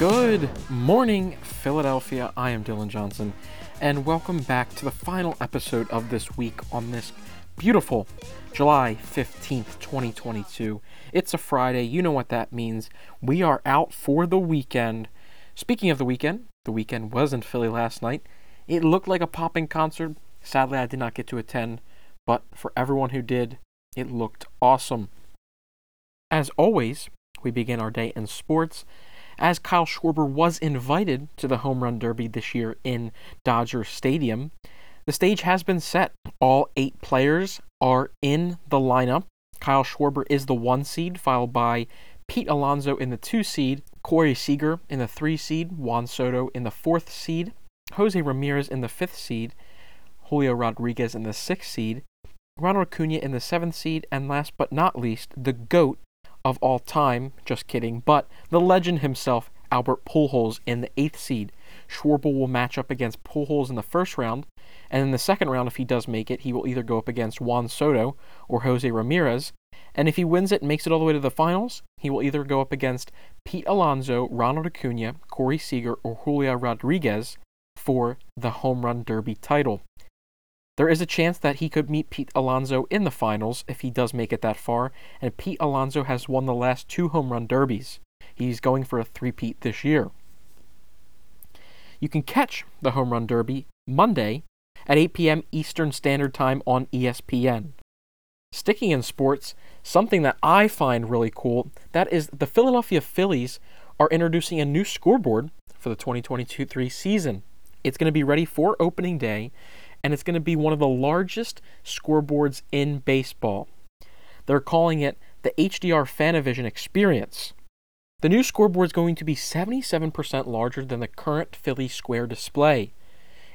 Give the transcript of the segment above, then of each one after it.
Good morning, Philadelphia. I am Dylan Johnson, and welcome back to the final episode of this week on this beautiful July 15th, 2022. It's a Friday. You know what that means. We are out for the weekend. Speaking of the weekend, the Weeknd was in Philly last night. It looked like a popping concert. Sadly, I did not get to attend, but for everyone who did, it looked awesome. As always, we begin our day in sports as Kyle Schwarber was invited to the Home Run Derby this year in Dodger Stadium. The stage has been set. All eight players are in the lineup. Kyle Schwarber is the one seed, followed by Pete Alonso in the two seed, Corey Seager in the three seed, Juan Soto in the fourth seed, Jose Ramirez in the fifth seed, Julio Rodriguez in the sixth seed, Ronald Acuna in the seventh seed, and last but not least, the GOAT of all time, just kidding, but the legend himself, Albert Pujols, in the eighth seed. Schwarber will match up against Pujols in the first round, and in the second round, if he does make it, he will either go up against Juan Soto or Jose Ramirez. And if he wins it and makes it all the way to the finals, he will either go up against Pete Alonso, Ronald Acuna, Corey Seager, or Julio Rodriguez for the Home Run Derby title. There is a chance that he could meet Pete Alonso in the finals if he does make it that far, and Pete Alonso has won the last two home run derbies. He's going for a three-peat this year. You can catch the home run derby Monday at 8 p.m. Eastern Standard Time on ESPN. Sticking in sports, something that I find really cool, that is the Philadelphia Phillies are introducing a new scoreboard for the 2022-3 season. It's going to be ready for opening day and it's going to be one of the largest scoreboards in baseball. They're calling it the HDR PhanaVision Experience. The new scoreboard is going to be 77% larger than the current Philly Square display.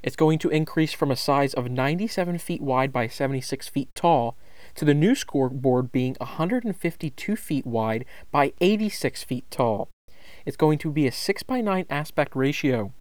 It's going to increase from a size of 97 feet wide by 76 feet tall to the new scoreboard being 152 feet wide by 86 feet tall. It's going to be a 6 by 9 aspect ratio.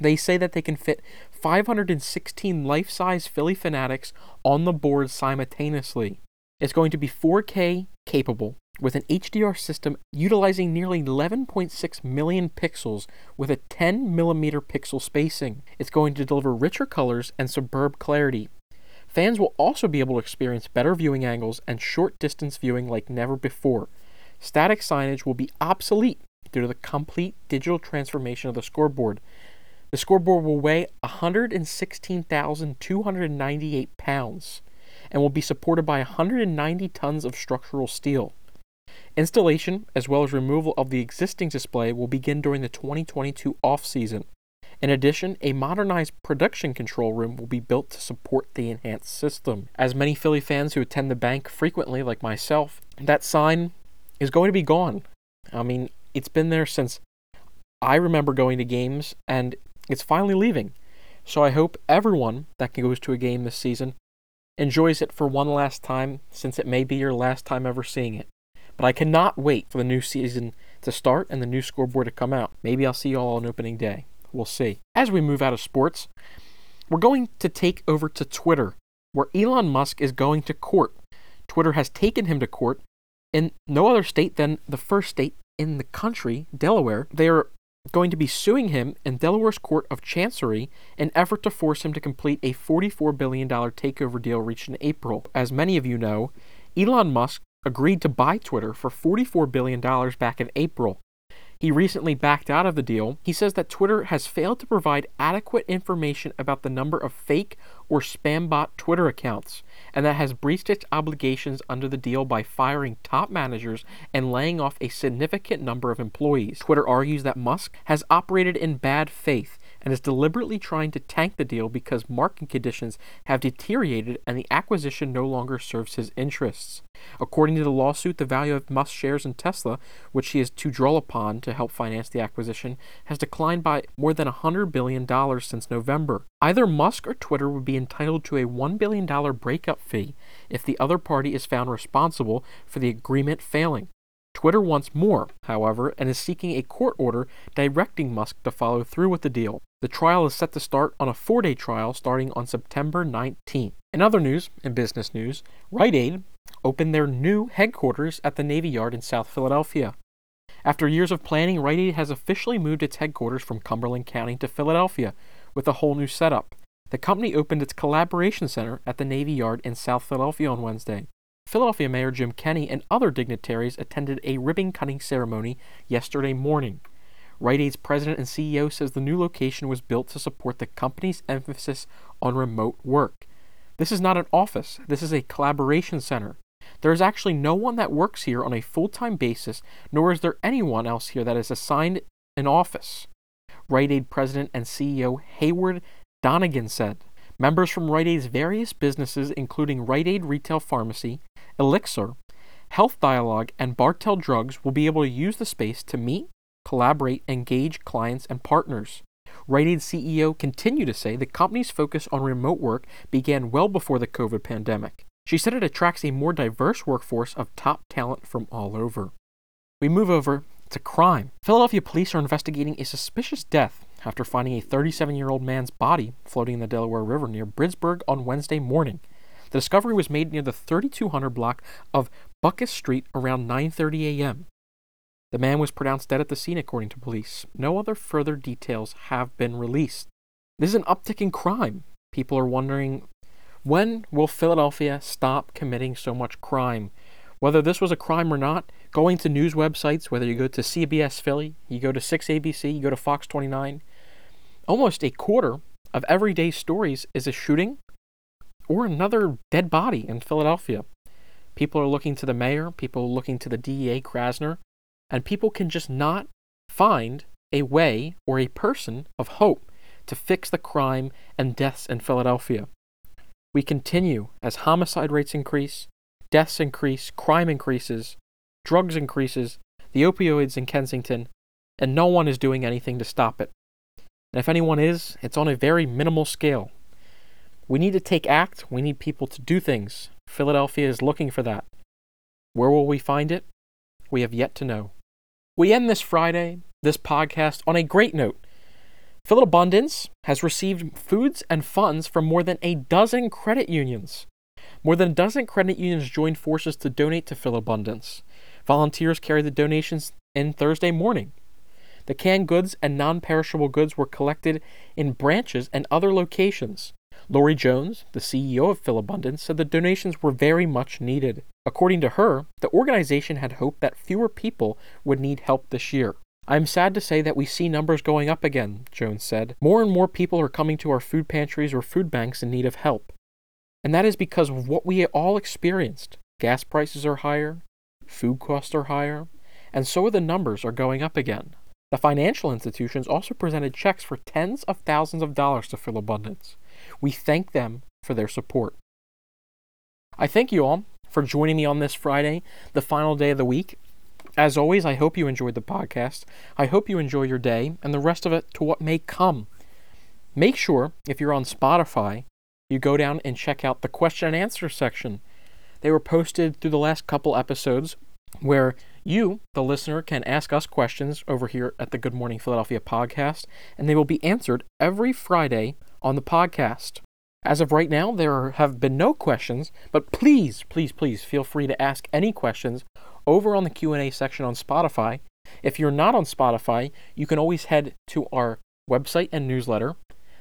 They say that they can fit 516 life size Phillie Phanatics on the board simultaneously. It's going to be 4K capable with an HDR system utilizing nearly 11.6 million pixels with a 10 millimeter pixel spacing. It's going to deliver richer colors and superb clarity. Fans will also be able to experience better viewing angles and short distance viewing like never before. Static signage will be obsolete due to the complete digital transformation of the scoreboard. The scoreboard will weigh 116,298 pounds and will be supported by 190 tons of structural steel. Installation, as well as removal of the existing display, will begin during the 2022 off season. In addition, a modernized production control room will be built to support the enhanced system. As many Philly fans who attend the bank frequently, like myself, that sign is going to be gone. I mean, it's been there since I remember going to games, and it's finally leaving. So I hope everyone that goes to a game this season enjoys it for one last time, since it may be your last time ever seeing it. But I cannot wait for the new season to start and the new scoreboard to come out. Maybe I'll see you all on opening day. We'll see. As we move out of sports, we're going to take over to Twitter, where Elon Musk is going to court. Twitter has taken him to court in no other state than the first state in the country, Delaware. They are going to be suing him in Delaware's Court of Chancery in effort to force him to complete a $44 billion takeover deal reached in April. As many of you know, Elon Musk agreed to buy Twitter for $44 billion back in April. He recently backed out of the deal. He says that Twitter has failed to provide adequate information about the number of fake or spam bot Twitter accounts, and that has breached its obligations under the deal by firing top managers and laying off a significant number of employees. Twitter argues that Musk has operated in bad faith and is deliberately trying to tank the deal because market conditions have deteriorated and the acquisition no longer serves his interests. According to the lawsuit, the value of Musk's shares in Tesla, which he is to draw upon to help finance the acquisition, has declined by more than $100 billion since November. Either Musk or Twitter would be entitled to a $1 billion breakup fee if the other party is found responsible for the agreement failing. Twitter wants more, however, and is seeking a court order directing Musk to follow through with the deal. The trial is set to start on a four day trial starting on September 19th. In other news and business news, Rite Aid opened their new headquarters at the Navy Yard in South Philadelphia. After years of planning, Rite Aid has officially moved its headquarters from Cumberland County to Philadelphia with a whole new setup. The company opened its collaboration center at the Navy Yard in South Philadelphia on Wednesday. Philadelphia Mayor Jim Kenney and other dignitaries attended a ribbon cutting ceremony yesterday morning. Rite Aid's president and CEO says the new location was built to support the company's emphasis on remote work. This is not an office, this is a collaboration center. There is actually no one that works here on a full time basis, nor is there anyone else here that is assigned an office. Rite Aid president and CEO Heyward Donigan said. Members from Rite Aid's various businesses, including Rite Aid Retail Pharmacy, Elixir, Health Dialogue, and Bartell Drugs, will be able to use the space to meet, collaborate, engage clients and partners. Rite Aid CEO continued to say the company's focus on remote work began well before the COVID pandemic. She said it attracts a more diverse workforce of top talent from all over. We move over to crime. Philadelphia police are investigating a suspicious death after finding a 37 year old man's body floating in the Delaware River near Bridesburg on Wednesday morning. The discovery was made near the 3200 block of Buckius Street around 9:30 a.m. The man was pronounced dead at the scene according to police. No other further details have been released. This is an uptick in crime. People are wondering when will Philadelphia stop committing so much crime? Whether this was a crime or not, going to news websites, whether you go to CBS Philly, you go to 6ABC, you go to Fox 29, almost a quarter of everyday stories is a shooting or another dead body in Philadelphia. People are looking to the mayor, people are looking to the DEA, Krasner, and people can just not find a way or a person of hope to fix the crime and deaths in Philadelphia. We continue as homicide rates increase, deaths increase, crime increases, drugs increases, the opioids in Kensington, and no one is doing anything to stop it. And if anyone is, it's on a very minimal scale. We need to take act. We need people to do things. Philadelphia is looking for that. Where will we find it? We have yet to know. We end this Friday, this podcast, on a great note. Philabundance has received foods and funds from more than a dozen credit unions. More than a dozen credit unions joined forces to donate to Philabundance. Volunteers carried the donations in Thursday morning. The canned goods and non perishable goods were collected in branches and other locations. Loree Jones, the CEO of Philabundance, said the donations were very much needed. According to her, the organization had hoped that fewer people would need help this year. I'm sad to say that we see numbers going up again, Jones said. More and more people are coming to our food pantries or food banks in need of help. And that is because of what we all experienced. Gas prices are higher, food costs are higher, and so the numbers are going up again. The financial institutions also presented checks for tens of thousands of dollars to Philabundance. We thank them for their support. I thank you all for joining me on this Friday, the final day of the week. As always, I hope you enjoyed the podcast. I hope you enjoy your day and the rest of it to what may come. Make sure, if you're on Spotify, you go down and check out the question and answer section. They were posted through the last couple episodes where you, the listener, can ask us questions over here at the Good Morning Philadelphia podcast, and they will be answered every Friday on the podcast. As of right now, there have been no questions, but please, please, please feel free to ask any questions over on the Q&A section on Spotify. If you're not on Spotify, you can always head to our website and newsletter.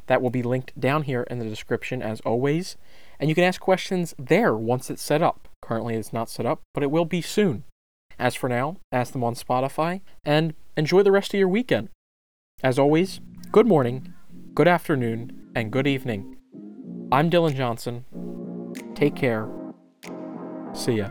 That will be linked down here in the description as always, and you can ask questions there once it's set up. Currently it's not set up, but it will be soon. As for now, ask them on Spotify and enjoy the rest of your weekend. As always, good morning, good afternoon, and good evening. I'm Dylan Johnson. Take care. See ya.